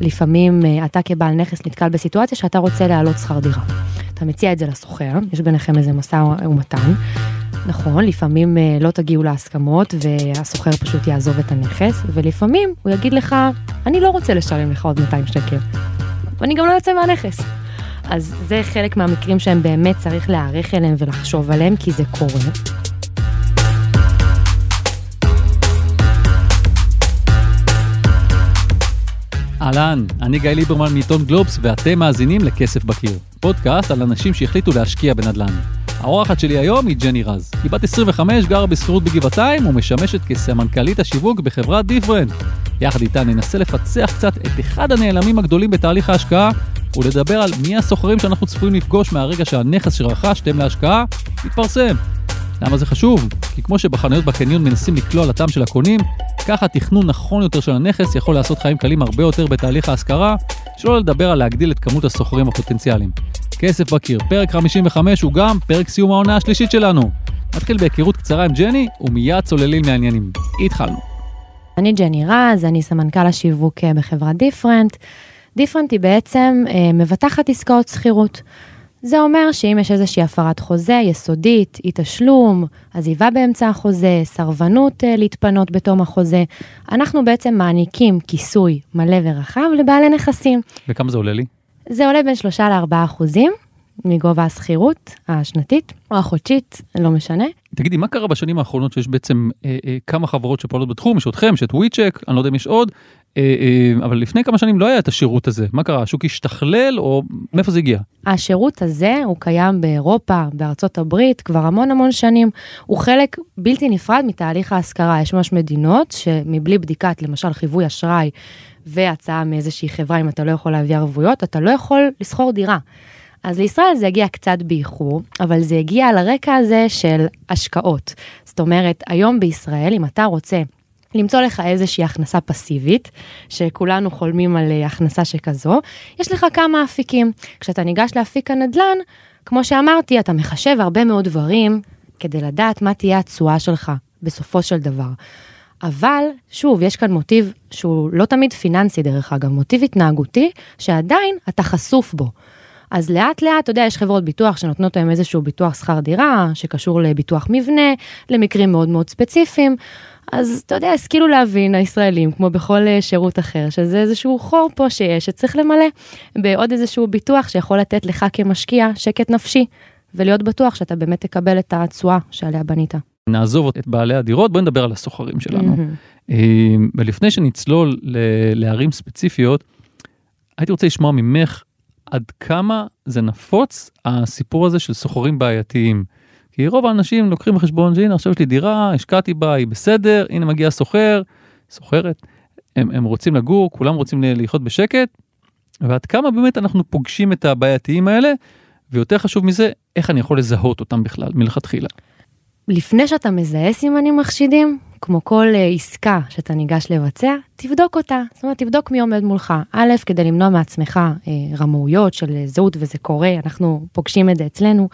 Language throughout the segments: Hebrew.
לפעמים אה, אתה כבעל נכס נתקל בסיטואציה שאתה רוצה להעלות שכר דירה. אתה מציע את זה לסוחר, יש ביניכם איזה משא ומתן. נכון, לפעמים אה, לא תגיעו להסכמות והסוחר פשוט יעזוב את הנכס, ולפעמים הוא יגיד לך, אני לא רוצה לשלם לך עוד 200 שקל, ואני גם לא יוצא מהנכס. אז זה חלק מהמקרים שהם באמת צריך להיערך אליהם ולחשוב עליהם, כי זה קורה. אהלן, אני גיא ליברמן מעיתון גלובס, ואתם מאזינים לכסף בקיר. פודקאסט על אנשים שהחליטו להשקיע בנדל"ן. האורחת שלי היום היא ג'ני רז. היא בת 25, גרה בשכירות בגבעתיים ומשמשת כסמנכ"לית השיווק בחברת דיפרנט. יחד איתה ננסה לפצח קצת את אחד הנעלמים הגדולים בתהליך ההשקעה, ולדבר על מי השוכרים שאנחנו צפויים לפגוש מהרגע שהנכס שרכשתם להשקעה יתפרסם. למה זה חשוב? כי כמו שבחנויות בקניון מנסים לקלוע לטעם של הקונים, ככה תכנון נכון יותר של הנכס יכול לעשות חיים קלים הרבה יותר בתהליך ההשכרה, שלא לדבר על להגדיל את כמות הסוחרים הפוטנציאליים. כסף בקיר, פרק 55 הוא גם פרק סיום העונה השלישית שלנו. נתחיל בהיכרות קצרה עם ג'ני, ומיד צוללים לעניינים. התחלנו. אני ג'ני רז, אני סמנכ"ל השיווק בחברת דיפרנט. דיפרנט היא בעצם אה, מבטחת עסקאות שכירות. זה אומר שאם יש איזושהי הפרת חוזה יסודית, אי תשלום, עזיבה באמצע החוזה, סרבנות אה, להתפנות בתום החוזה, אנחנו בעצם מעניקים כיסוי מלא ורחב לבעלי נכסים. וכמה זה עולה לי? זה עולה בין 3 ל-4 אחוזים מגובה השכירות השנתית או החודשית, לא משנה. תגידי, מה קרה בשנים האחרונות שיש בעצם אה, אה, כמה חברות שפועלות בתחום, יש אתכם, יש את וויצ'ק, אני לא יודע אם יש עוד, אבל לפני כמה שנים לא היה את השירות הזה. מה קרה? השוק השתכלל או מאיפה זה הגיע? השירות הזה הוא קיים באירופה, בארצות הברית, כבר המון המון שנים. הוא חלק בלתי נפרד מתהליך ההשכרה. יש ממש מדינות שמבלי בדיקת, למשל חיווי אשראי והצעה מאיזושהי חברה, אם אתה לא יכול להביא ערבויות, אתה לא יכול לשכור דירה. אז לישראל זה הגיע קצת באיחור, אבל זה הגיע על הרקע הזה של השקעות. זאת אומרת, היום בישראל, אם אתה רוצה למצוא לך איזושהי הכנסה פסיבית, שכולנו חולמים על אה, הכנסה שכזו, יש לך כמה אפיקים. כשאתה ניגש לאפיק הנדל"ן, כמו שאמרתי, אתה מחשב הרבה מאוד דברים כדי לדעת מה תהיה התשואה שלך בסופו של דבר. אבל שוב, יש כאן מוטיב שהוא לא תמיד פיננסי דרך אגב, מוטיב התנהגותי, שעדיין אתה חשוף בו. אז לאט לאט, אתה יודע, יש חברות ביטוח שנותנות להם איזשהו ביטוח שכר דירה, שקשור לביטוח מבנה, למקרים מאוד מאוד ספציפיים. אז אתה יודע, השכילו להבין הישראלים, כמו בכל אה, שירות אחר, שזה איזשהו חור פה שיש, שצריך למלא בעוד איזשהו ביטוח שיכול לתת לך כמשקיע שקט נפשי, ולהיות בטוח שאתה באמת תקבל את התשואה שעליה בנית. נעזוב את בעלי הדירות, בואי נדבר על הסוחרים שלנו. Mm-hmm. ולפני שנצלול לערים ספציפיות, הייתי רוצה לשמוע ממך עד כמה זה נפוץ הסיפור הזה של סוחרים בעייתיים. כי רוב האנשים לוקחים בחשבון שהנה עכשיו יש לי דירה, השקעתי בה, היא בסדר, הנה מגיע סוחר, סוחרת, הם, הם רוצים לגור, כולם רוצים לחיות בשקט, ועד כמה באמת אנחנו פוגשים את הבעייתיים האלה, ויותר חשוב מזה, איך אני יכול לזהות אותם בכלל מלכתחילה. לפני שאתה מזהה סימנים מחשידים, כמו כל uh, עסקה שאתה ניגש לבצע, תבדוק אותה. זאת אומרת, תבדוק מי עומד מולך. א', כדי למנוע מעצמך uh, רמאויות של uh, זהות, וזה קורה, אנחנו פוגשים את זה אצלנו.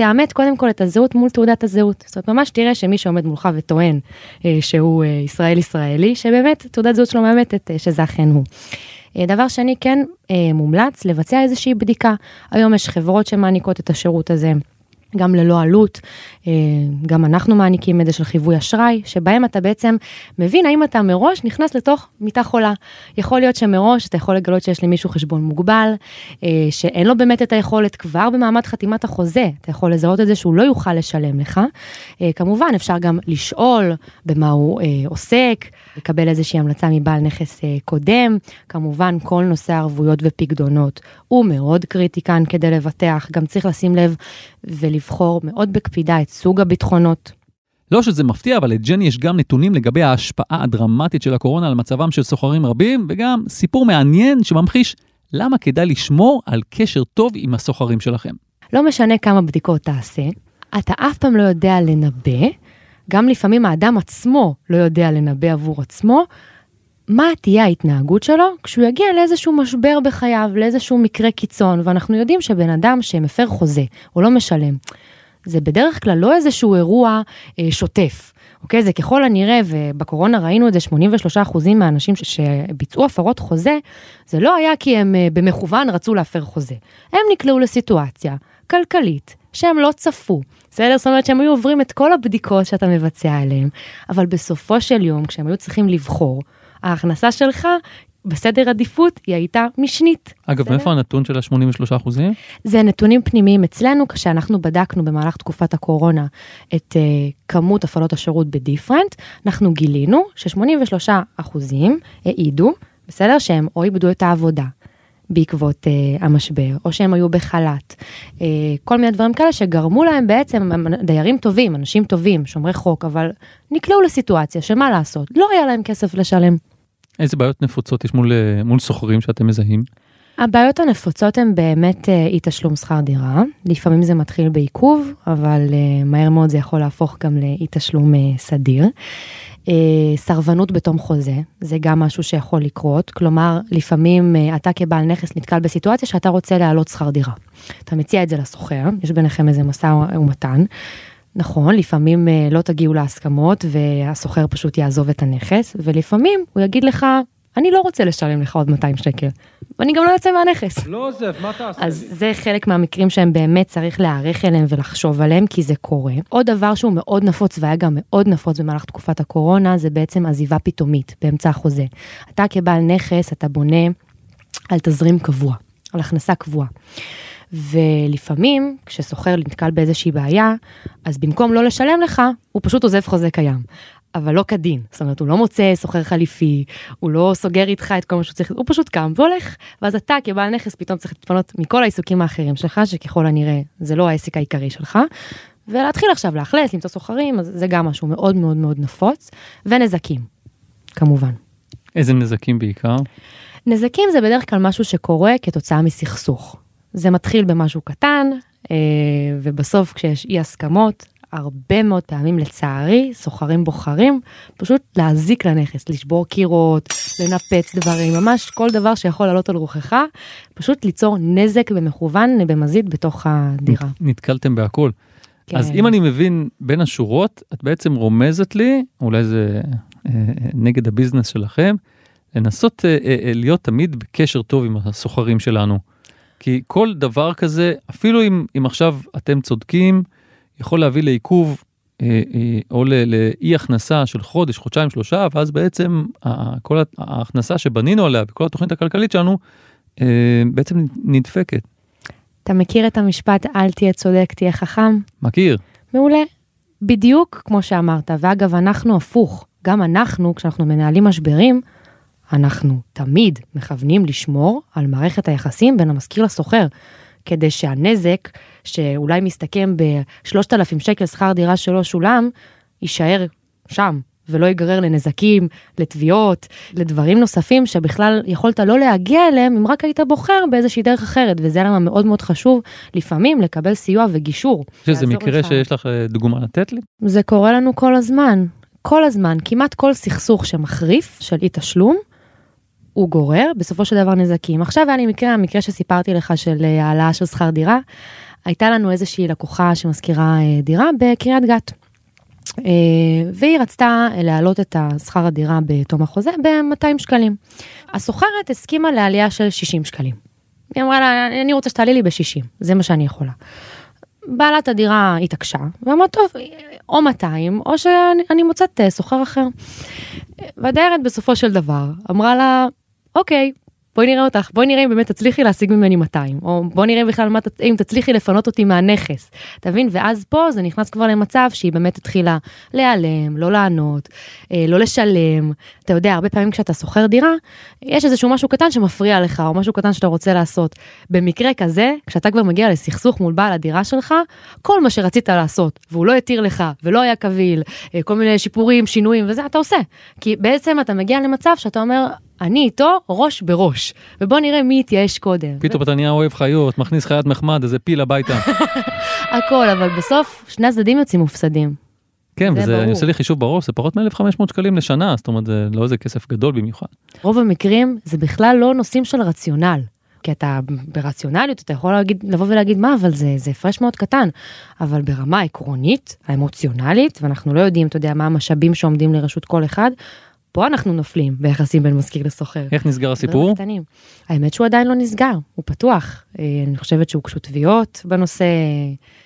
תאמת קודם כל את הזהות מול תעודת הזהות. זאת אומרת, ממש תראה שמי שעומד מולך וטוען אה, שהוא אה, ישראל ישראלי, שבאמת תעודת זהות שלו מאמתת אה, שזה אכן הוא. אה, דבר שני, כן אה, מומלץ לבצע איזושהי בדיקה. היום יש חברות שמעניקות את השירות הזה. גם ללא עלות, גם אנחנו מעניקים איזה של חיווי אשראי, שבהם אתה בעצם מבין האם אתה מראש נכנס לתוך מיטה חולה. יכול להיות שמראש אתה יכול לגלות שיש למישהו חשבון מוגבל, אה, שאין לו באמת את היכולת כבר במעמד חתימת החוזה, אתה יכול לזהות את זה שהוא לא יוכל לשלם לך. אה, כמובן, אפשר גם לשאול במה הוא עוסק, לקבל איזושהי המלצה מבעל נכס קודם. כמובן, כל נושא ערבויות ופקדונות הוא מאוד קריטי כאן כדי לבטח, גם צריך לשים לב ולבחור מאוד בקפידה את סוג הביטחונות. לא שזה מפתיע, אבל לג'ני יש גם נתונים לגבי ההשפעה הדרמטית של הקורונה על מצבם של סוחרים רבים, וגם סיפור מעניין שממחיש למה כדאי לשמור על קשר טוב עם הסוחרים שלכם. לא משנה כמה בדיקות תעשה, אתה אף פעם לא יודע לנבא, גם לפעמים האדם עצמו לא יודע לנבא עבור עצמו, מה תהיה ההתנהגות שלו כשהוא יגיע לאיזשהו משבר בחייו, לאיזשהו מקרה קיצון, ואנחנו יודעים שבן אדם שמפר חוזה, או לא משלם, זה בדרך כלל לא איזשהו אירוע אה, שוטף. אוקיי? זה ככל הנראה, ובקורונה ראינו את זה, 83% מהאנשים שביצעו הפרות חוזה, זה לא היה כי הם אה, במכוון רצו להפר חוזה. הם נקלעו לסיטואציה כלכלית שהם לא צפו. בסדר? זאת אומרת שהם היו עוברים את כל הבדיקות שאתה מבצע עליהם, אבל בסופו של יום, כשהם היו צריכים לבחור, ההכנסה שלך בסדר עדיפות היא הייתה משנית. אגב, בסדר? מאיפה הנתון של ה-83 אחוזים? זה נתונים פנימיים אצלנו, כשאנחנו בדקנו במהלך תקופת הקורונה את uh, כמות הפעלות השירות בדיפרנט, אנחנו גילינו ש-83 אחוזים העידו, בסדר? שהם או איבדו את העבודה, בעקבות uh, המשבר, או שהם היו בחל"ת, uh, כל מיני דברים כאלה שגרמו להם בעצם, דיירים טובים, אנשים טובים, שומרי חוק, אבל נקלעו לסיטואציה שמה לעשות, לא היה להם כסף לשלם. איזה בעיות נפוצות יש מול, אה, מול סוחרים שאתם מזהים? הבעיות הנפוצות הן באמת uh, אי תשלום שכר דירה, לפעמים זה מתחיל בעיכוב, אבל uh, מהר מאוד זה יכול להפוך גם לאי תשלום uh, סדיר. אה, סרבנות בתום חוזה, זה גם משהו שיכול לקרות, כלומר, לפעמים אה, אתה כבעל נכס נתקל בסיטואציה שאתה רוצה להעלות שכר דירה. אתה מציע את זה לסוחר, יש ביניכם איזה משא ומתן. נכון, לפעמים אה, לא תגיעו להסכמות והסוחר פשוט יעזוב את הנכס, ולפעמים הוא יגיד לך, אני לא רוצה לשלם לך עוד 200 שקל, ואני גם לא יוצא מהנכס. לא עוזב, מה תעשה לי? אז זה חלק מהמקרים שהם באמת צריך להיערך אליהם ולחשוב עליהם, כי זה קורה. עוד דבר שהוא מאוד נפוץ והיה גם מאוד נפוץ במהלך תקופת הקורונה, זה בעצם עזיבה פתאומית באמצע החוזה. אתה כבעל נכס, אתה בונה על תזרים קבוע, על הכנסה קבועה. ולפעמים כשסוחר נתקל באיזושהי בעיה, אז במקום לא לשלם לך, הוא פשוט עוזב חוזה קיים. אבל לא כדין, זאת אומרת הוא לא מוצא סוחר חליפי, הוא לא סוגר איתך את כל מה שהוא צריך, הוא פשוט קם והולך, ואז אתה כבעל נכס פתאום צריך להתפנות מכל העיסוקים האחרים שלך, שככל הנראה זה לא העסק העיקרי שלך, ולהתחיל עכשיו לאכלס, למצוא סוחרים, אז זה גם משהו מאוד מאוד מאוד נפוץ, ונזקים, כמובן. איזה נזקים בעיקר? נזקים זה בדרך כלל משהו שקורה כתוצאה מסכסוך. זה מתחיל במשהו קטן, אה, ובסוף כשיש אי הסכמות, הרבה מאוד פעמים לצערי סוחרים בוחרים פשוט להזיק לנכס, לשבור קירות, לנפץ דברים, ממש כל דבר שיכול לעלות על רוחך, פשוט ליצור נזק במכוון במזיד בתוך הדירה. נתקלתם בהכל. כן. אז אם אני מבין בין השורות, את בעצם רומזת לי, אולי זה אה, נגד הביזנס שלכם, לנסות אה, אה, להיות תמיד בקשר טוב עם הסוחרים שלנו. כי כל דבר כזה, אפילו אם, אם עכשיו אתם צודקים, יכול להביא לעיכוב אה, אה, או לאי הכנסה של חודש, חודשיים, שלושה, ואז בעצם כל ההכנסה שבנינו עליה וכל התוכנית הכלכלית שלנו אה, בעצם נדפקת. אתה מכיר את המשפט אל תהיה צודק, תהיה חכם? מכיר. מעולה. בדיוק כמו שאמרת, ואגב, אנחנו הפוך, גם אנחנו, כשאנחנו מנהלים משברים, אנחנו תמיד מכוונים לשמור על מערכת היחסים בין המשכיר לסוחר. כדי שהנזק, שאולי מסתכם ב-3,000 שקל שכר דירה שלא שולם, יישאר שם. ולא ייגרר לנזקים, לתביעות, לדברים נוספים שבכלל יכולת לא להגיע אליהם אם רק היית בוחר באיזושהי דרך אחרת, וזה למה מאוד מאוד חשוב לפעמים לקבל סיוע וגישור. שזה מקרה לך. שיש לך אה, דוגמה לתת לי? זה קורה לנו כל הזמן, כל הזמן, כמעט כל סכסוך שמחריף של אי תשלום, הוא גורר בסופו של דבר נזקים. עכשיו היה לי מקרה, המקרה שסיפרתי לך של אה, העלאה של שכר דירה, הייתה לנו איזושהי לקוחה שמזכירה אה, דירה בקריית גת. אה, והיא רצתה להעלות את השכר הדירה בתום החוזה ב-200 שקלים. הסוחרת הסכימה לעלייה של 60 שקלים. היא אמרה לה, אני רוצה שתעלי לי ב-60, זה מה שאני יכולה. בעלת הדירה התעקשה, ואמרה, טוב, או 200, או שאני מוצאת סוחר אחר. והדיירת בסופו של דבר אמרה לה, אוקיי, בואי נראה אותך, בואי נראה אם באמת תצליחי להשיג ממני 200, או בואי נראה בכלל מה, אם תצליחי לפנות אותי מהנכס, אתה מבין? ואז פה זה נכנס כבר למצב שהיא באמת התחילה להיעלם, לא לענות, אה, לא לשלם. אתה יודע, הרבה פעמים כשאתה שוכר דירה, יש איזשהו משהו קטן שמפריע לך, או משהו קטן שאתה רוצה לעשות. במקרה כזה, כשאתה כבר מגיע לסכסוך מול בעל הדירה שלך, כל מה שרצית לעשות, והוא לא התיר לך, ולא היה קביל, אה, כל מיני שיפורים, שינויים וזה, אתה עושה. כי בעצם אתה מגיע למצב שאתה אומר, אני איתו ראש בראש, ובוא נראה מי יתייאש קודם. פתאום אתה נהיה אוהב חיות, מכניס חיית מחמד, איזה פיל הביתה. הכל, אבל בסוף שני הצדדים יוצאים מופסדים. כן, וזה, אני עושה לי חישוב בראש, זה פחות מ-1500 שקלים לשנה, זאת אומרת, זה לא איזה כסף גדול במיוחד. רוב המקרים זה בכלל לא נושאים של רציונל. כי אתה ברציונליות, אתה יכול להגיד, לבוא ולהגיד מה, אבל זה, זה הפרש מאוד קטן. אבל ברמה העקרונית, האמוציונלית, ואנחנו לא יודעים, אתה יודע, מה המשאבים שעומדים לרשות כל אחד, פה אנחנו נופלים ביחסים בין משכיר לסוחר. איך נסגר הסיפור? האמת שהוא עדיין לא נסגר, הוא פתוח. אה, אני חושבת שהוגשו תביעות בנושא.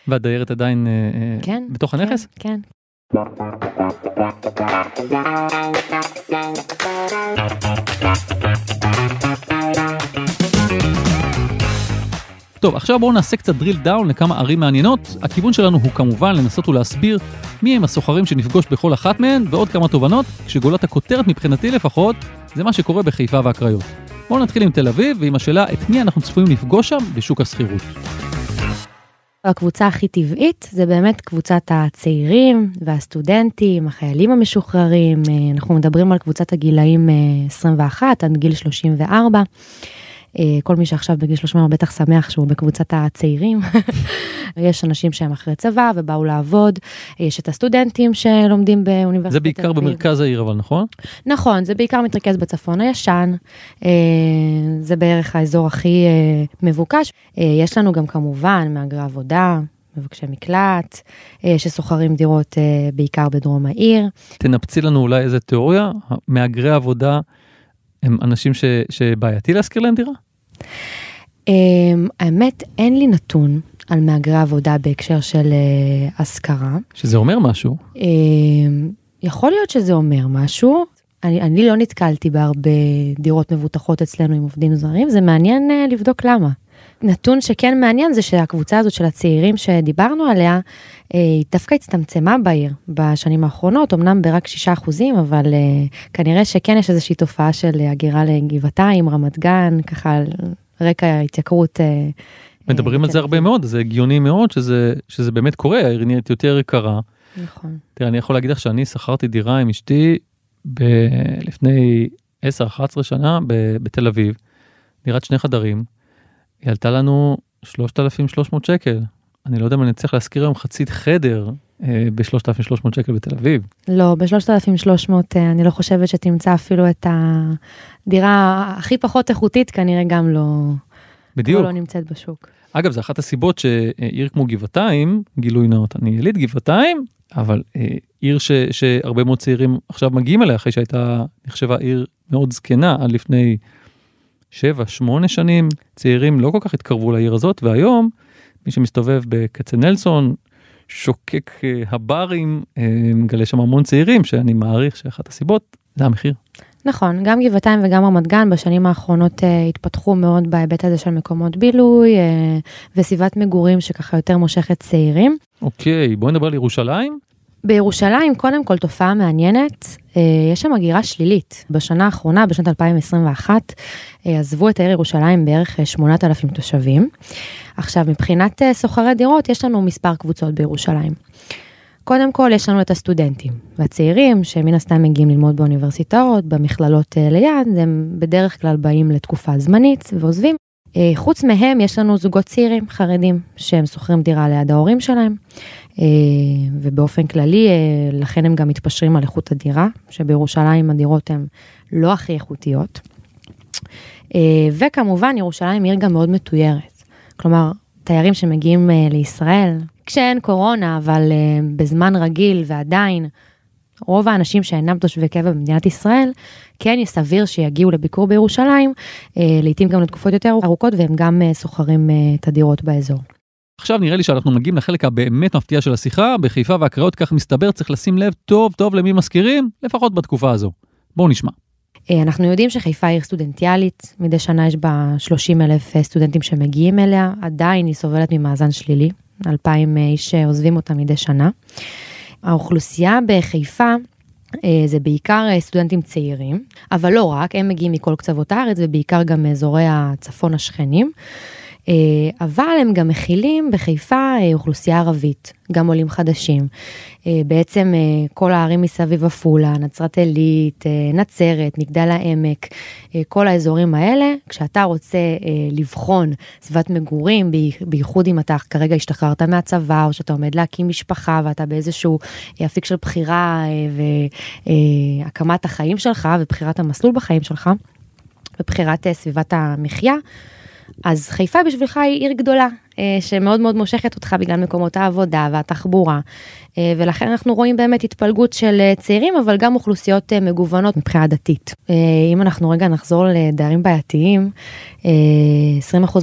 והדיירת עדיין אה, כן, בתוך כן, הנכס? כן. טוב, עכשיו בואו נעשה קצת drill down לכמה ערים מעניינות. הכיוון שלנו הוא כמובן לנסות ולהסביר מי הם הסוחרים שנפגוש בכל אחת מהן, ועוד כמה תובנות, כשגולת הכותרת מבחינתי לפחות, זה מה שקורה בחיפה והקריות. בואו נתחיל עם תל אביב, ועם השאלה את מי אנחנו צפויים לפגוש שם בשוק השכירות. הקבוצה הכי טבעית זה באמת קבוצת הצעירים והסטודנטים, החיילים המשוחררים, אה, אנחנו מדברים על קבוצת הגילאים 21 אה, עד גיל 34. אה, כל מי שעכשיו בגיל 30 בטח שמח שהוא בקבוצת הצעירים. יש אנשים שהם אחרי צבא ובאו לעבוד, יש את הסטודנטים שלומדים באוניברסיטת זה בעיקר במרכז העיר אבל נכון? נכון, זה בעיקר מתרכז בצפון הישן, אה, זה בערך האזור הכי אה, מבוקש. יש לנו גם כמובן מהגרי עבודה, מבקשי מקלט, ששוכרים דירות בעיקר בדרום העיר. תנפצי לנו אולי איזה תיאוריה, מהגרי עבודה הם אנשים ש, שבעייתי להשכיר להם דירה? Um, האמת, אין לי נתון על מהגרי עבודה בהקשר של uh, השכרה. שזה אומר משהו. Um, יכול להיות שזה אומר משהו. אני, אני לא נתקלתי בהרבה דירות מבוטחות אצלנו עם עובדים זרים, זה מעניין uh, לבדוק למה. נתון שכן מעניין זה שהקבוצה הזאת של הצעירים שדיברנו עליה, אה, היא דווקא הצטמצמה בעיר בשנים האחרונות, אמנם ברק 6 אחוזים, אבל אה, כנראה שכן יש איזושהי תופעה של הגירה לגבעתיים, רמת גן, ככה על רקע התייקרות. אה, מדברים על זה הרבה מאוד, זה הגיוני מאוד שזה, שזה באמת קורה, העיר נהיית יותר יקרה. נכון. תראה, אני יכול להגיד לך שאני שכרתי דירה עם אשתי ב- לפני 10-11 שנה בתל אביב, דירת שני חדרים. היא עלתה לנו 3,300 שקל. אני לא יודע אם אני אצליח להשכיר היום חצי חדר אה, ב-3,300 שקל בתל אביב. לא, ב-3,300 אה, אני לא חושבת שתמצא אפילו את הדירה הכי פחות איכותית, כנראה גם לא, בדיוק. לא נמצאת בשוק. אגב, זו אחת הסיבות שעיר כמו גבעתיים, גילוי נאות, אני יליד גבעתיים, אבל אה, עיר ש, שהרבה מאוד צעירים עכשיו מגיעים אליה, אחרי שהייתה נחשבה עיר מאוד זקנה עד לפני שבע, שמונה שנים, צעירים לא כל כך התקרבו לעיר הזאת, והיום מי שמסתובב בכצנלסון, שוקק אה, הברים, אה, מגלה שם המון צעירים, שאני מעריך שאחת הסיבות זה המחיר. נכון, גם גבעתיים וגם רמת גן בשנים האחרונות uh, התפתחו מאוד בהיבט הזה של מקומות בילוי uh, וסביבת מגורים שככה יותר מושכת צעירים. אוקיי, בואי נדבר על ירושלים. בירושלים, קודם כל תופעה מעניינת, אה, יש שם הגירה שלילית. בשנה האחרונה, בשנת 2021, אה, עזבו את העיר ירושלים בערך 8,000 אה, תושבים. עכשיו, מבחינת סוחרי דירות, יש לנו מספר קבוצות בירושלים. קודם כל, יש לנו את הסטודנטים והצעירים, שמן הסתם מגיעים ללמוד באוניברסיטאות, במכללות ליד, הם בדרך כלל באים לתקופה זמנית ועוזבים. חוץ מהם, יש לנו זוגות צעירים חרדים, שהם שוכרים דירה ליד ההורים שלהם. אה, ובאופן כללי, אה, לכן הם גם מתפשרים על איכות הדירה, שבירושלים הדירות הן לא הכי איכותיות. אה, וכמובן, ירושלים היא עיר גם מאוד מתוירת. כלומר, תיירים שמגיעים לישראל, כשאין קורונה, אבל בזמן רגיל ועדיין, רוב האנשים שאינם תושבי קבע במדינת ישראל, כן סביר שיגיעו לביקור בירושלים, לעתים גם לתקופות יותר ארוכות, והם גם סוחרים את הדירות באזור. עכשיו נראה לי שאנחנו מגיעים לחלק הבאמת מפתיע של השיחה, בחיפה והקריות כך מסתבר צריך לשים לב טוב טוב למי מזכירים, לפחות בתקופה הזו. בואו נשמע. אה, אנחנו יודעים שחיפה עיר סטודנטיאלית, מדי שנה יש בה 30 אלף אה, סטודנטים שמגיעים אליה, עדיין היא סובלת ממאזן שלילי, 2,000 אה, איש עוזבים אותה מדי שנה. האוכלוסייה בחיפה זה בעיקר סטודנטים צעירים, אבל לא רק, הם מגיעים מכל קצוות הארץ ובעיקר גם מאזורי הצפון השכנים. אה, אבל הם גם מכילים בחיפה אה, אוכלוסייה ערבית, גם עולים חדשים. אה, בעצם כל הערים מסביב עפולה, נצרת עילית, נצרת, מגדל העמק, כל האזורים האלה, כשאתה רוצה לבחון סביבת מגורים, בייחוד אם אתה כרגע השתחררת מהצבא, או שאתה עומד להקים משפחה ואתה באיזשהו אפיק של בחירה והקמת החיים שלך ובחירת המסלול בחיים שלך, ובחירת סביבת המחיה, אז חיפה בשבילך היא עיר גדולה, אה, שמאוד מאוד מושכת אותך בגלל מקומות העבודה והתחבורה, אה, ולכן אנחנו רואים באמת התפלגות של אה, צעירים, אבל גם אוכלוסיות מגוונות מבחינה דתית. אם אנחנו רגע נחזור לדיירים בעייתיים, 20%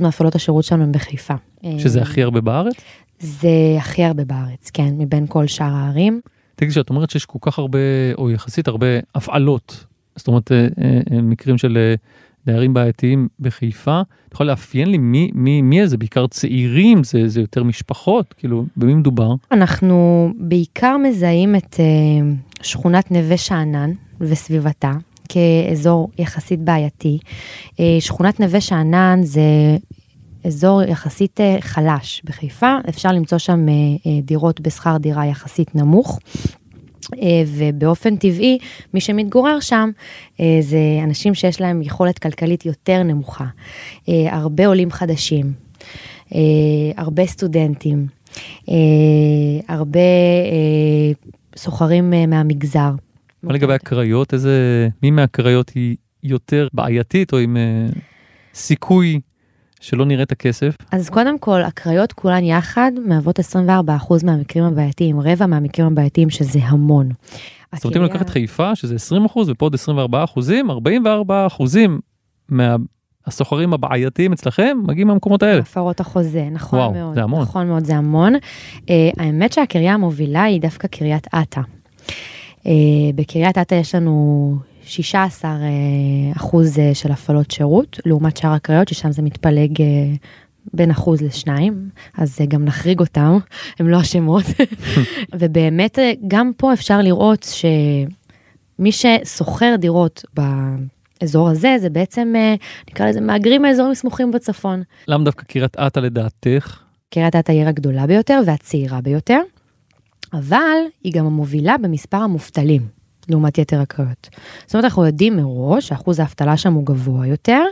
מהפעולות השירות שלנו הם בחיפה. שזה הכי הרבה בארץ? זה הכי הרבה בארץ, כן, מבין כל שאר הערים. תגידי שאת אומרת שיש כל כך הרבה, או יחסית הרבה הפעלות, זאת אומרת מקרים של דיירים בעייתיים בחיפה, אתה יכול לאפיין לי מי, מי, מי זה בעיקר צעירים, זה, זה יותר משפחות, כאילו, במי מדובר? אנחנו בעיקר מזהים את uh, שכונת נווה שאנן וסביבתה כאזור יחסית בעייתי. Uh, שכונת נווה שאנן זה אזור יחסית uh, חלש בחיפה, אפשר למצוא שם דירות בשכר דירה יחסית נמוך. אה, ובאופן טבעי, מי שמתגורר שם אה, זה אנשים שיש להם יכולת כלכלית יותר נמוכה. אה, הרבה עולים חדשים, הרבה סטודנטים, הרבה סוחרים מהמגזר. מה לגבי הקריות? איזה, מי מהקריות היא יותר בעייתית או עם סיכוי שלא נראה את הכסף? אז קודם כל, הקריות כולן יחד מהוות 24% מהמקרים הבעייתיים, רבע מהמקרים הבעייתיים שזה המון. זאת אומרת, אם לקחת חיפה, שזה 20% ופה עוד 24 44 מהסוחרים הבעייתיים אצלכם מגיעים מהמקומות האלה. הפרות החוזה, נכון וואו, מאוד. זה המון. נכון מאוד, זה המון. Uh, האמת שהקריה המובילה היא דווקא קריית אתא. Uh, בקריית אתא יש לנו 16 אה, אחוז אה, של הפעלות שירות, לעומת שאר הקריות, ששם זה מתפלג אה, בין אחוז לשניים, אז גם נחריג אותם, הם לא השמות. ובאמת, גם פה אפשר לראות שמי ששוכר דירות באזור הזה, זה בעצם, נקרא לזה, מהגרים מאזורים סמוכים בצפון. למה דווקא קריית אתא לדעתך? קריית אתא העיר הגדולה ביותר והצעירה ביותר, אבל היא גם המובילה במספר המובטלים. לעומת יתר הקריות. זאת אומרת, אנחנו יודעים מראש שאחוז האבטלה שם הוא גבוה יותר,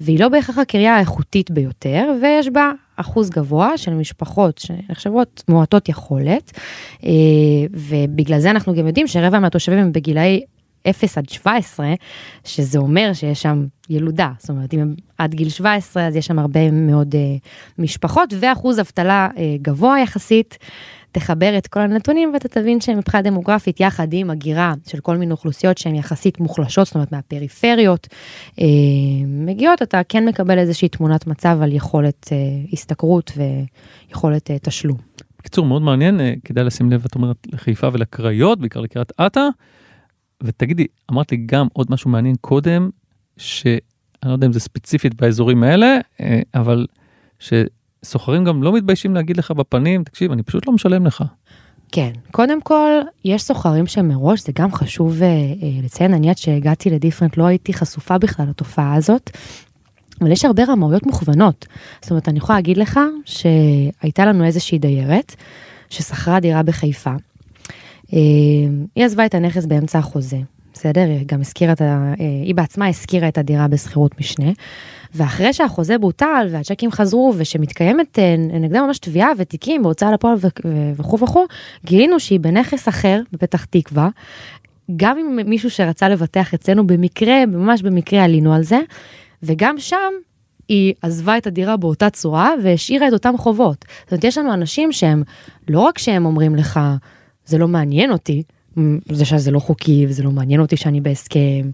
והיא לא בהכרח הקריה האיכותית ביותר, ויש בה אחוז גבוה של משפחות שנחשבות מועטות יכולת, אה, ובגלל זה אנחנו גם יודעים שרבע מהתושבים הם בגילאי 0 עד 17, שזה אומר שיש שם ילודה, זאת אומרת, אם הם עד גיל 17, אז יש שם הרבה מאוד uh, משפחות, ואחוז אבטלה uh, גבוה יחסית. תחבר את כל הנתונים ואתה תבין שמבחינה דמוגרפית, יחד עם הגירה של כל מיני אוכלוסיות שהן יחסית מוחלשות, זאת אומרת מהפריפריות, אה, מגיעות, אתה כן מקבל איזושהי תמונת מצב על יכולת אה, השתכרות ויכולת אה, תשלום. בקיצור, מאוד מעניין, אה, כדאי לשים לב, את אומרת, לחיפה ולקריות, בעיקר לקריית אתא. ותגידי, אמרת לי גם עוד משהו מעניין קודם, שאני לא יודע אם זה ספציפית באזורים האלה, אה, אבל ש... סוחרים גם לא מתביישים להגיד לך בפנים, תקשיב, אני פשוט לא משלם לך. כן, קודם כל, יש סוחרים שמראש, זה גם חשוב אה, אה, לציין, אני עד שהגעתי לדיפרנט לא הייתי חשופה בכלל לתופעה הזאת, אבל יש הרבה רמאויות מוכוונות. זאת אומרת, אני יכולה להגיד לך שהייתה לנו איזושהי דיירת ששכרה דירה בחיפה. אה, היא עזבה את הנכס באמצע החוזה, בסדר? היא גם הזכירה את ה... אה, היא בעצמה הזכירה את הדירה בשכירות משנה. ואחרי שהחוזה בוטל והצ'קים חזרו ושמתקיימת אה, נגדה ממש תביעה ותיקים בהוצאה לפועל וכו' וכו', גילינו שהיא בנכס אחר בפתח תקווה. גם עם מישהו שרצה לבטח אצלנו במקרה, ממש במקרה עלינו על זה, וגם שם היא עזבה את הדירה באותה צורה והשאירה את אותם חובות. זאת אומרת, יש לנו אנשים שהם, לא רק שהם אומרים לך, זה לא מעניין אותי, זה שזה לא חוקי וזה לא מעניין אותי שאני בהסכם,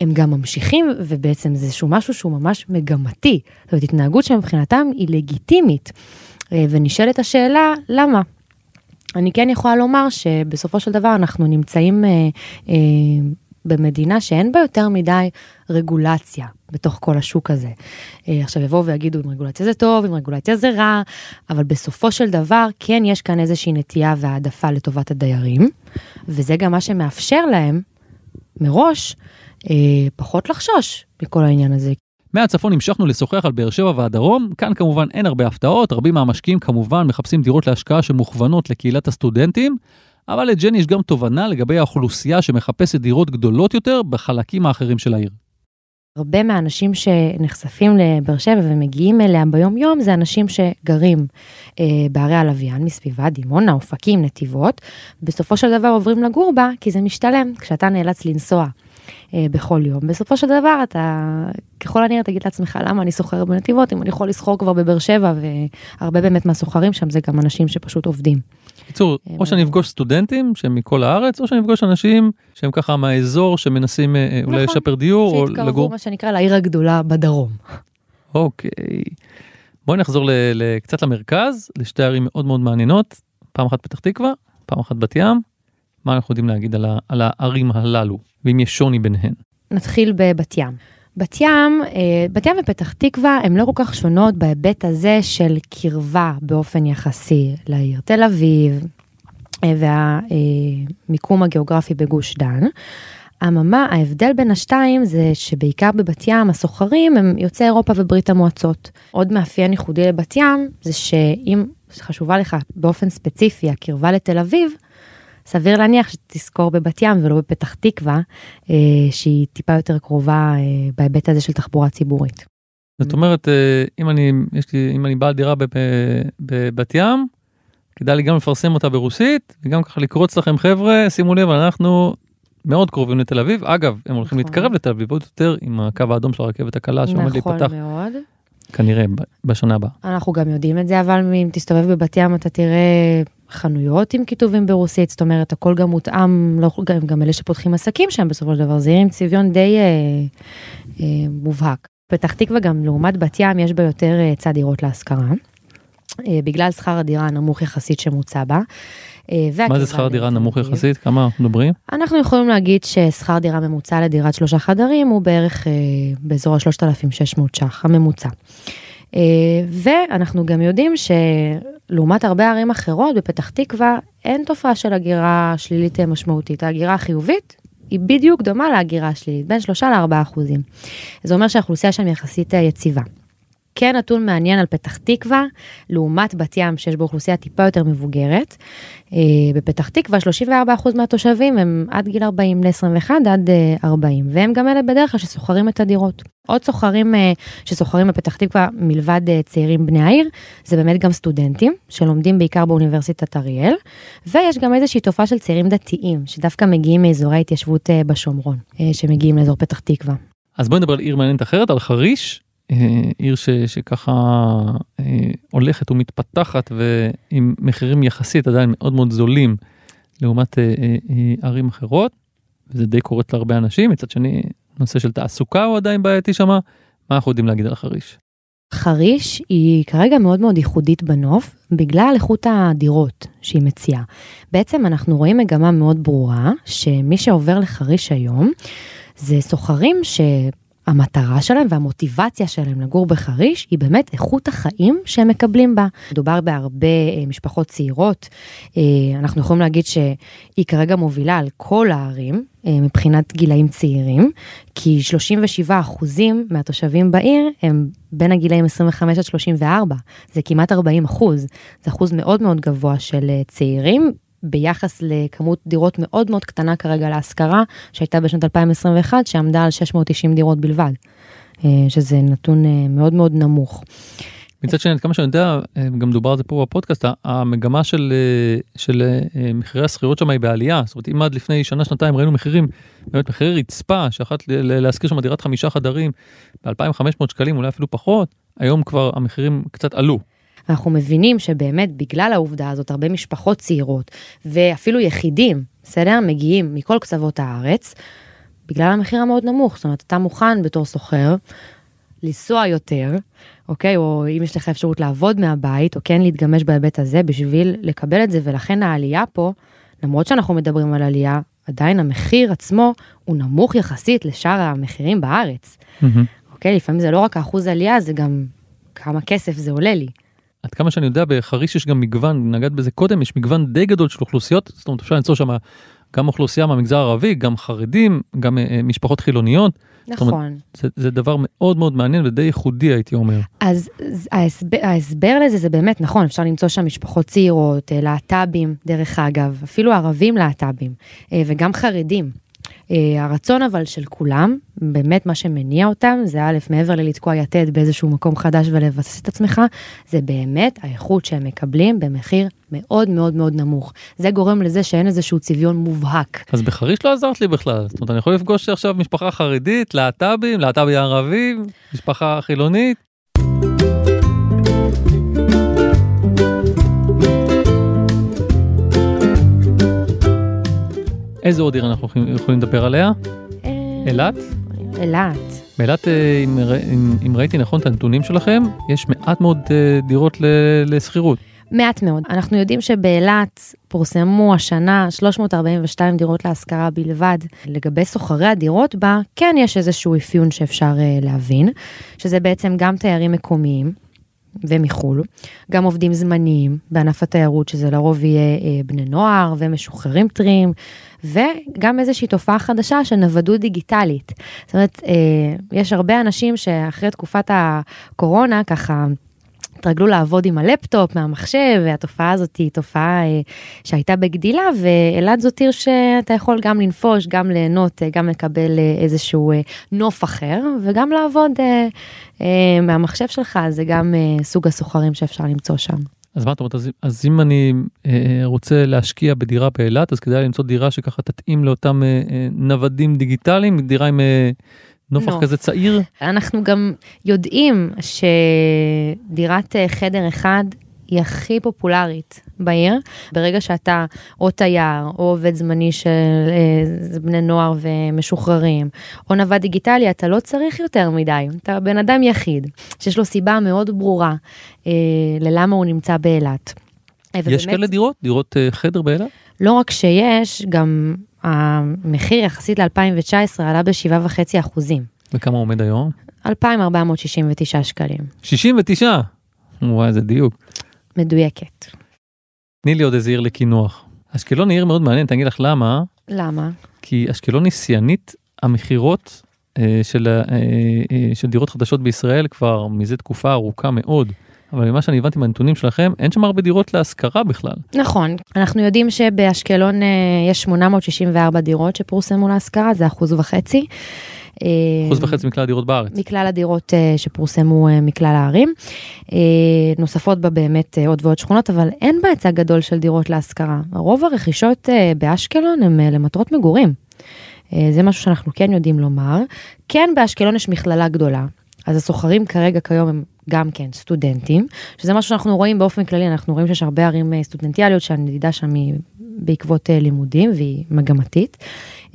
הם גם ממשיכים, ובעצם זה איזשהו משהו שהוא ממש מגמתי. זאת אומרת, התנהגות שמבחינתם היא לגיטימית. אה, ונשאלת השאלה, למה? אני כן יכולה לומר שבסופו של דבר אנחנו נמצאים אה, אה, במדינה שאין בה יותר מדי רגולציה בתוך כל השוק הזה. אה, עכשיו יבואו ויגידו אם רגולציה זה טוב, אם רגולציה זה רע, אבל בסופו של דבר כן יש כאן איזושהי נטייה והעדפה לטובת הדיירים, וזה גם מה שמאפשר להם מראש אה, פחות לחשוש מכל העניין הזה. מהצפון המשכנו לשוחח על באר שבע והדרום, כאן כמובן אין הרבה הפתעות, רבים מהמשקיעים כמובן מחפשים דירות להשקעה שמוכוונות לקהילת הסטודנטים, אבל לג'ני יש גם תובנה לגבי האוכלוסייה שמחפשת דירות גדולות יותר בחלקים האחרים של העיר. הרבה מהאנשים שנחשפים לבאר שבע ומגיעים אליה ביום יום זה אנשים שגרים אה, בערי הלוויין מסביבה, דימונה, אופקים, נתיבות, בסופו של דבר עוברים לגור בה כי זה משתלם כשאתה נאלץ לנסוע בכל יום. בסופו של דבר אתה ככל הנראה תגיד לעצמך למה אני סוחר בנתיבות אם אני יכול לסחור כבר בבאר שבע והרבה באמת מהסוחרים שם זה גם אנשים שפשוט עובדים. בקיצור, או שאני אפגוש סטודנטים שהם מכל הארץ, או שאני אפגוש אנשים שהם ככה מהאזור שמנסים אה, אולי נכון, לשפר דיור או לגור. מה שנקרא לעיר הגדולה בדרום. אוקיי. בואי נחזור קצת למרכז, לשתי ערים מאוד מאוד מעניינות, פעם אחת פתח תקווה, פעם אחת בת ים. מה אנחנו יודעים להגיד על, ה- על הערים הללו, ואם יש שוני ביניהן. נתחיל בבת ים. בת ים, אה, בת ים ופתח תקווה הן לא כל כך שונות בהיבט הזה של קרבה באופן יחסי לעיר תל אביב אה, והמיקום הגיאוגרפי בגוש דן. אממה, ההבדל בין השתיים זה שבעיקר בבת ים הסוחרים הם יוצאי אירופה וברית המועצות. עוד מאפיין ייחודי לבת ים זה שאם חשובה לך באופן ספציפי הקרבה לתל אביב, סביר להניח שתזכור בבת ים ולא בפתח תקווה, אה, שהיא טיפה יותר קרובה אה, בהיבט הזה של תחבורה ציבורית. זאת אומרת, אה, אם אני, יש לי, אם אני בעל דירה בב- בבת ים, כדאי לי גם לפרסם אותה ברוסית, וגם ככה לקרוץ לכם חבר'ה, שימו לב, אנחנו מאוד קרובים לתל אביב. אגב, הם הולכים נכון. להתקרב לתל אביב עוד יותר עם הקו האדום של הרכבת הקלה שעומד נכון להיפתח מאוד. כנראה בשנה הבאה. אנחנו גם יודעים את זה, אבל אם תסתובב בבת ים אתה תראה חנויות עם כיתובים ברוסית, זאת אומרת הכל גם מותאם, לא, גם, גם אלה שפותחים עסקים שם בסופו של דבר, זה עיר עם צביון די אה, אה, מובהק. פתח תקווה גם לעומת בת ים יש בה יותר אה, היצע דירות להשכרה. אה, בגלל שכר הדירה הנמוך יחסית שמוצע בה. אה, מה זה שכר דירה נמוך. יחסית? כמה אנחנו מדברים? אנחנו יכולים להגיד ששכר דירה ממוצע לדירת שלושה חדרים הוא בערך אה, באזור ה-3,600 ש"ח, הממוצע. אה, ואנחנו גם יודעים שלעומת הרבה ערים אחרות, בפתח תקווה אין תופעה של הגירה שלילית אה, משמעותית. ההגירה החיובית היא בדיוק דומה להגירה השלילית, בין 3 ל-4 אחוזים. זה אומר שהאוכלוסייה שם יחסית אה, יציבה. כן נתון מעניין על פתח תקווה, לעומת בת ים שיש בו אוכלוסייה טיפה יותר מבוגרת. אה, בפתח תקווה 34% מהתושבים הם עד גיל 40 ל-21 עד אה, 40, והם גם אלה בדרך כלל שסוחרים את הדירות. עוד סוחרים אה, שסוחרים בפתח תקווה מלבד אה, צעירים בני העיר, זה באמת גם סטודנטים שלומדים בעיקר באוניברסיטת אריאל, ויש גם איזושהי תופעה של צעירים דתיים שדווקא מגיעים מאזורי ההתיישבות אה, בשומרון, אה, שמגיעים לאזור פתח תקווה. אז בואי נדבר על עיר מעניינת אחרת, על חריש, אה, עיר ש, שככה אה, הולכת ומתפתחת ועם מחירים יחסית עדיין מאוד מאוד זולים לעומת אה, אה, אה, ערים אחרות, וזה די קורית להרבה אנשים, מצד שני נושא של תעסוקה הוא עדיין בעייתי שמה, מה אנחנו יודעים להגיד על חריש? חריש היא כרגע מאוד מאוד ייחודית בנוף, בגלל איכות הדירות שהיא מציעה. בעצם אנחנו רואים מגמה מאוד ברורה, שמי שעובר לחריש היום, זה סוחרים שהמטרה שלהם והמוטיבציה שלהם לגור בחריש היא באמת איכות החיים שהם מקבלים בה. מדובר בהרבה אה, משפחות צעירות, אה, אנחנו יכולים להגיד שהיא כרגע מובילה על כל הערים אה, מבחינת גילאים צעירים, כי 37 אחוזים מהתושבים בעיר הם בין הגילאים 25 עד 34, זה כמעט 40 אחוז, זה אחוז מאוד מאוד גבוה של צעירים. ביחס לכמות דירות מאוד מאוד קטנה כרגע להשכרה שהייתה בשנת 2021 שעמדה על 690 דירות בלבד, אה, שזה נתון אה, מאוד מאוד נמוך. מצד שני, כמה שאני יודע, אה, גם דובר על זה פה בפודקאסט, המגמה של, של מחירי השכירות שם היא בעלייה. זאת אומרת, אם עד לפני שנה, שנתיים ראינו מחירים, באמת מחירי רצפה, שאחת להשכיר שם דירת חמישה חדרים ב-2,500 שקלים, אולי אפילו פחות, היום כבר המחירים קצת עלו. אנחנו מבינים שבאמת בגלל העובדה הזאת הרבה משפחות צעירות ואפילו יחידים, בסדר? מגיעים מכל קצוות הארץ, בגלל המחיר המאוד נמוך, זאת אומרת אתה מוכן בתור סוחר לנסוע יותר, אוקיי? או אם יש לך אפשרות לעבוד מהבית, או כן להתגמש בהיבט הזה בשביל לקבל את זה, ולכן העלייה פה, למרות שאנחנו מדברים על עלייה, עדיין המחיר עצמו הוא נמוך יחסית לשאר המחירים בארץ. אוקיי? לפעמים זה לא רק האחוז עלייה, זה גם כמה כסף זה עולה לי. עד כמה שאני יודע, בחריש יש גם מגוון, נגעת בזה קודם, יש מגוון די גדול של אוכלוסיות, זאת אומרת, אפשר למצוא שם גם אוכלוסייה מהמגזר הערבי, גם חרדים, גם אה, משפחות חילוניות. זאת אומרת, נכון. זה, זה דבר מאוד מאוד מעניין ודי ייחודי, הייתי אומר. אז ההסבר, ההסבר לזה זה באמת נכון, אפשר למצוא שם משפחות צעירות, אה, להט"בים, דרך אגב, אפילו ערבים להט"בים, אה, וגם חרדים. אה, הרצון אבל של כולם, באמת מה שמניע אותם, זה א', מעבר ללתקוע יתד באיזשהו מקום חדש ולבסס את עצמך, זה באמת האיכות שהם מקבלים במחיר מאוד מאוד מאוד נמוך. זה גורם לזה שאין איזשהו צביון מובהק. אז בחריש לא עזרת לי בכלל. זאת אומרת, אני יכול לפגוש עכשיו משפחה חרדית, להט"בים, להט"בי ערבים, משפחה חילונית. איזה עוד עיר אנחנו יכולים- לדבר עליה? אה, אילת? אילת. באילת, אה, אם, ר- אם, אם ראיתי נכון את הנתונים שלכם, יש מעט מאוד אה, דירות לשכירות. מעט מאוד. אנחנו יודעים שבאילת פורסמו השנה 342 דירות להשכרה בלבד. לגבי סוחרי הדירות בה, כן יש איזשהו אפיון שאפשר להבין, שזה בעצם גם תיירים מקומיים. ומחו"ל, גם עובדים זמניים בענף התיירות, שזה לרוב יהיה אה, בני נוער ומשוחררים טריים, וגם איזושהי תופעה חדשה של נוודות דיגיטלית. זאת אומרת, אה, יש הרבה אנשים שאחרי תקופת הקורונה, ככה, התרגלו לעבוד עם הלפטופ מהמחשב, והתופעה הזאת היא תופעה אה, שהייתה בגדילה, ואילת זאת עיר שאתה יכול גם לנפוש, גם ליהנות, אה, גם לקבל אה, איזשהו נוף אחר, וגם לעבוד מהמחשב שלך, זה גם סוג הסוחרים שאפשר למצוא שם. אז מה את אומרת, אז, אז אם אני אה, רוצה להשקיע בדירה באילת, אז כדאי למצוא דירה שככה תתאים לאותם אה, אה, נוודים דיגיטליים, דירה עם אה, נופח. כזה צעיר. אנחנו גם יודעים שדירת אה, חדר אחד היא הכי פופולרית בעיר. ברגע שאתה או תייר, או עובד זמני של אה, בני נוער ומשוחררים, או נווד דיגיטלי, אתה לא צריך יותר מדי. אתה בן אדם יחיד, שיש לו סיבה מאוד ברורה אה, ללמה הוא נמצא באילת. אה, יש ובאמת, כאלה דירות? דירות אה, חדר באילת? לא רק שיש, גם המחיר יחסית ל-2019 עלה ב-7.5 אחוזים. וכמה עומד היום? 2,469 שקלים. 69! וואי, איזה דיוק. מדויקת. תני לי עוד איזה עיר לקינוח. אשקלון היא עיר מאוד מעניינת, אני אגיד לך למה, למה? כי אשקלון היא שיאנית המכירות אה, של, אה, אה, של דירות חדשות בישראל כבר מזה תקופה ארוכה מאוד. אבל ממה שאני הבנתי מהנתונים שלכם, אין שם הרבה דירות להשכרה בכלל. נכון, אנחנו יודעים שבאשקלון אה, יש 864 דירות שפורסמו להשכרה, זה אחוז וחצי. אה, אחוז וחצי מכלל הדירות בארץ. מכלל הדירות אה, שפורסמו מכלל הערים. נוספות בה באמת עוד ועוד שכונות, אבל אין בה היצע גדול של דירות להשכרה. רוב הרכישות באשקלון הן למטרות מגורים. זה משהו שאנחנו כן יודעים לומר. כן, באשקלון יש מכללה גדולה. אז הסוחרים כרגע כיום הם גם כן סטודנטים, שזה משהו שאנחנו רואים באופן כללי, אנחנו רואים שיש הרבה ערים אה, סטודנטיאליות שהנדידה שם היא בעקבות אה, לימודים והיא מגמתית,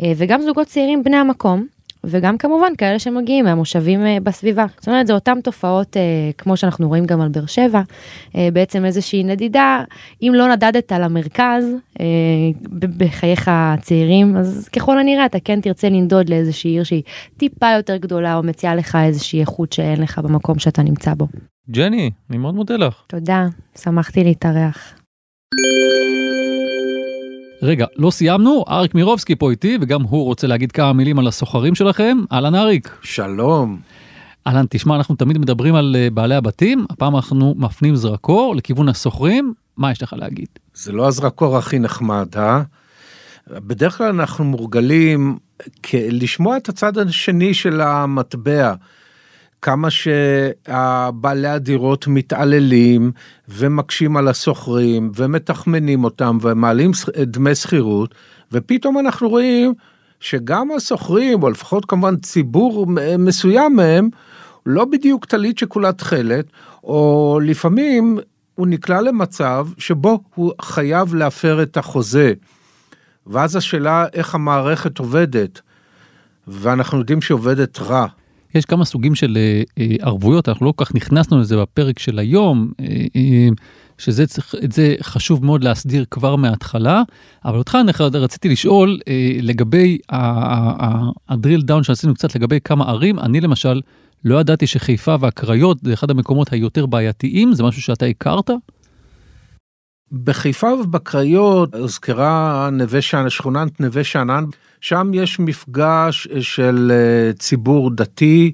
אה, וגם זוגות צעירים בני המקום, וגם כמובן כאלה שמגיעים מהמושבים אה, בסביבה. זאת אומרת, זה אותן תופעות אה, כמו שאנחנו רואים גם על באר שבע, אה, בעצם איזושהי נדידה, אם לא נדדת למרכז בחייך הצעירים, אז ככל הנראה אתה כן תרצה לנדוד לאיזושהי עיר שהיא טיפה יותר גדולה, או מציעה לך איזושהי איכות שאין לך במקום שאתה נמצא בו. ג'ני, אני מאוד מודה לך. תודה, שמחתי להתארח. רגע, לא סיימנו, אריק מירובסקי פה איתי, וגם הוא רוצה להגיד כמה מילים על הסוחרים שלכם. אהלן אריק. שלום. אהלן, תשמע, אנחנו תמיד מדברים על אה, בעלי הבתים, הפעם אנחנו מפנים זרקור לכיוון הסוחרים, מה יש לך להגיד? זה לא הזרקור הכי נחמד, אה? בדרך כלל אנחנו מורגלים לשמוע את הצד השני של המטבע. כמה שבעלי הדירות מתעללים ומקשים על השוכרים ומתחמנים אותם ומעלים דמי שכירות ופתאום אנחנו רואים שגם השוכרים או לפחות כמובן ציבור מסוים מהם לא בדיוק טלית שכולה תכלת או לפעמים הוא נקלע למצב שבו הוא חייב להפר את החוזה. ואז השאלה איך המערכת עובדת ואנחנו יודעים שהיא עובדת רע. יש כמה סוגים של אה, אה, ערבויות, אנחנו לא כל כך נכנסנו לזה בפרק של היום, אה, שזה צריך, זה חשוב מאוד להסדיר כבר מההתחלה, אבל אותך אני רציתי לשאול לגבי הדריל דאון שעשינו קצת לגבי כמה ערים, אני למשל לא ידעתי שחיפה והקריות זה אחד המקומות היותר בעייתיים, זה משהו שאתה הכרת? בחיפה ובקריות הוזכרה נווה שאנן, שכונת נווה שאנן, שם יש מפגש של אה, ציבור דתי,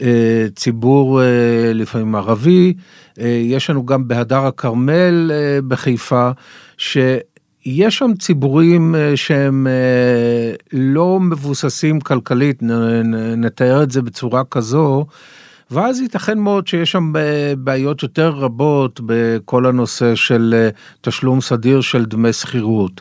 אה, ציבור אה, לפעמים ערבי, אה, יש לנו גם בהדר הכרמל אה, בחיפה, יש שם ציבורים אה, שהם אה, לא מבוססים כלכלית, נתאר את זה בצורה כזו, ואז ייתכן מאוד שיש שם בעיות יותר רבות בכל הנושא של תשלום סדיר של דמי שכירות.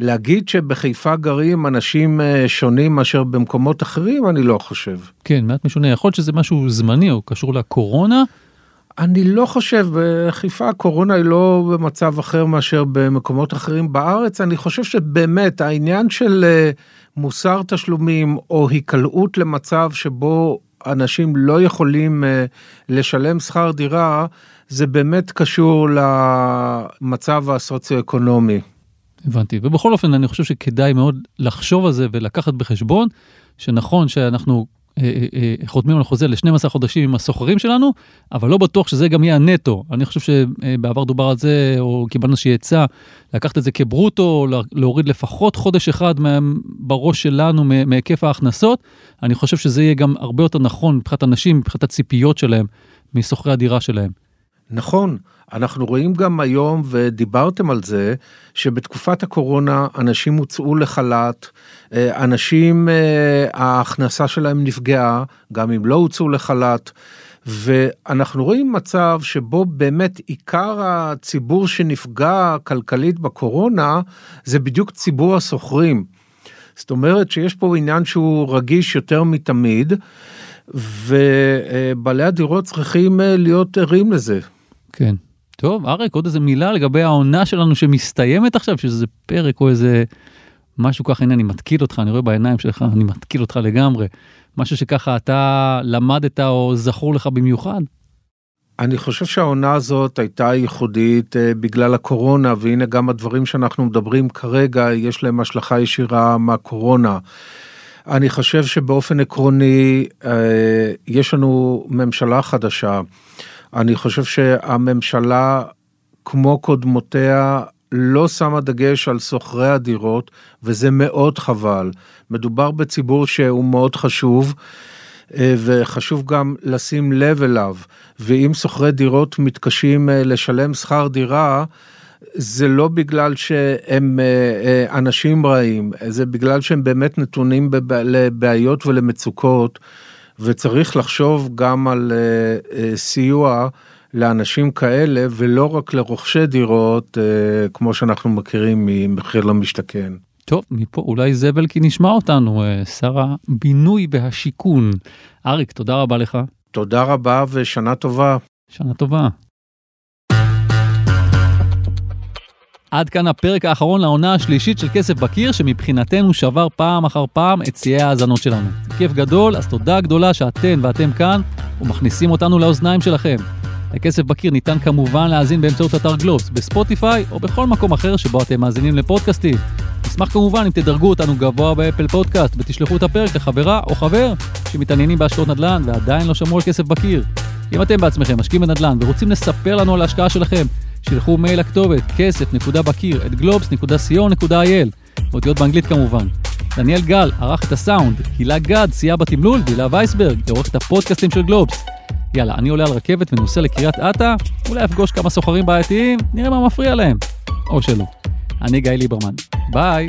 להגיד שבחיפה גרים אנשים שונים מאשר במקומות אחרים, אני לא חושב. כן, מעט משונה. יכול להיות שזה משהו זמני או קשור לקורונה. אני לא חושב, בחיפה הקורונה היא לא במצב אחר מאשר במקומות אחרים בארץ, אני חושב שבאמת העניין של אה, מוסר תשלומים או היקלעות למצב שבו אנשים לא יכולים אה, לשלם שכר דירה, זה באמת קשור למצב הסוציו-אקונומי. הבנתי, ובכל אופן אני חושב שכדאי מאוד לחשוב על זה ולקחת בחשבון שנכון שאנחנו חותמים על חוזה ל-12 חודשים עם הסוחרים שלנו, אבל לא בטוח שזה גם יהיה הנטו. אני חושב שבעבר דובר על זה, או קיבלנו איזושהי עצה, לקחת את זה כברוטו, להוריד לפחות חודש אחד בראש שלנו מהיקף ההכנסות. אני חושב שזה יהיה גם הרבה יותר נכון מבחינת אנשים, מבחינת הציפיות שלהם, משוכרי הדירה שלהם. נכון, אנחנו רואים גם היום, ודיברתם על זה, שבתקופת הקורונה אנשים הוצאו לחל"ת, אה, אנשים, אה, ההכנסה שלהם נפגעה, גם אם לא הוצאו לחל"ת. ואנחנו רואים מצב שבו באמת עיקר הציבור שנפגע כלכלית בקורונה זה בדיוק ציבור השוכרים. זאת אומרת שיש פה עניין שהוא רגיש יותר מתמיד ובעלי הדירות צריכים אה, להיות ערים לזה. כן. טוב, אריק, עוד איזה מילה לגבי העונה שלנו שמסתיימת עכשיו, שזה פרק או איזה משהו ככה, הנה אני מתקיל אותך, אני רואה בעיניים שלך, אני מתקיל אותך לגמרי. משהו שככה אתה למדת או זכור לך במיוחד? אני חושב שהעונה הזאת הייתה ייחודית uh, בגלל הקורונה, והנה גם הדברים שאנחנו מדברים כרגע, יש להם השלכה ישירה מהקורונה. אני חושב שבאופן עקרוני uh, יש לנו ממשלה חדשה. אני חושב שהממשלה, כמו קודמותיה, לא שמה דגש על שוכרי הדירות, וזה מאוד חבל. מדובר בציבור שהוא מאוד חשוב, אה, וחשוב גם לשים לב אליו. ואם שוכרי דירות מתקשים אה, לשלם שכר דירה, זה לא בגלל שהם אה, אנשים רעים, זה בגלל שהם באמת נתונים לבעיות ולמצוקות. וצריך לחשוב גם על uh, uh, סיוע לאנשים כאלה ולא רק לרוכשי דירות uh, כמו שאנחנו מכירים ממחיר למשתכן. טוב, מפה אולי זבל כי נשמע אותנו, שר הבינוי והשיכון. אריק, תודה רבה לך. תודה רבה ושנה טובה. שנה טובה. עד כאן הפרק האחרון לעונה השלישית של כסף בקיר, שמבחינתנו שבר פעם אחר פעם את שיאי ההאזנות שלנו. זה כיף גדול, אז תודה גדולה שאתן ואתם כאן, ומכניסים אותנו לאוזניים שלכם. הכסף בקיר ניתן כמובן להאזין באמצעות אתר גלובס, בספוטיפיי או בכל מקום אחר שבו אתם מאזינים לפודקאסטים. נשמח כמובן אם תדרגו אותנו גבוה באפל פודקאסט ותשלחו את הפרק לחברה או חבר שמתעניינים בהשקעות נדל"ן ועדיין לא שמעו על כסף בקיר. אם אתם בעצמכם משקיעים בנדל"ן ורוצים לספר לנו על ההשקעה שלכם, שילחו מייל לכתובת כסף.בקיר at גלובס.co.il באותיות באנגלית כמובן. דניאל גל ערך את הסאונד, הילה גד סייע בתמלול והילה וייסברג עורכת הפודקאסטים של גלובס. יאללה, אני עולה על רכבת ונוסע לקריית אתא, אולי אפגוש כמה סוחרים בעייתיים, נראה מה מפריע להם. או שלא. אני גיא ליברמן. ביי.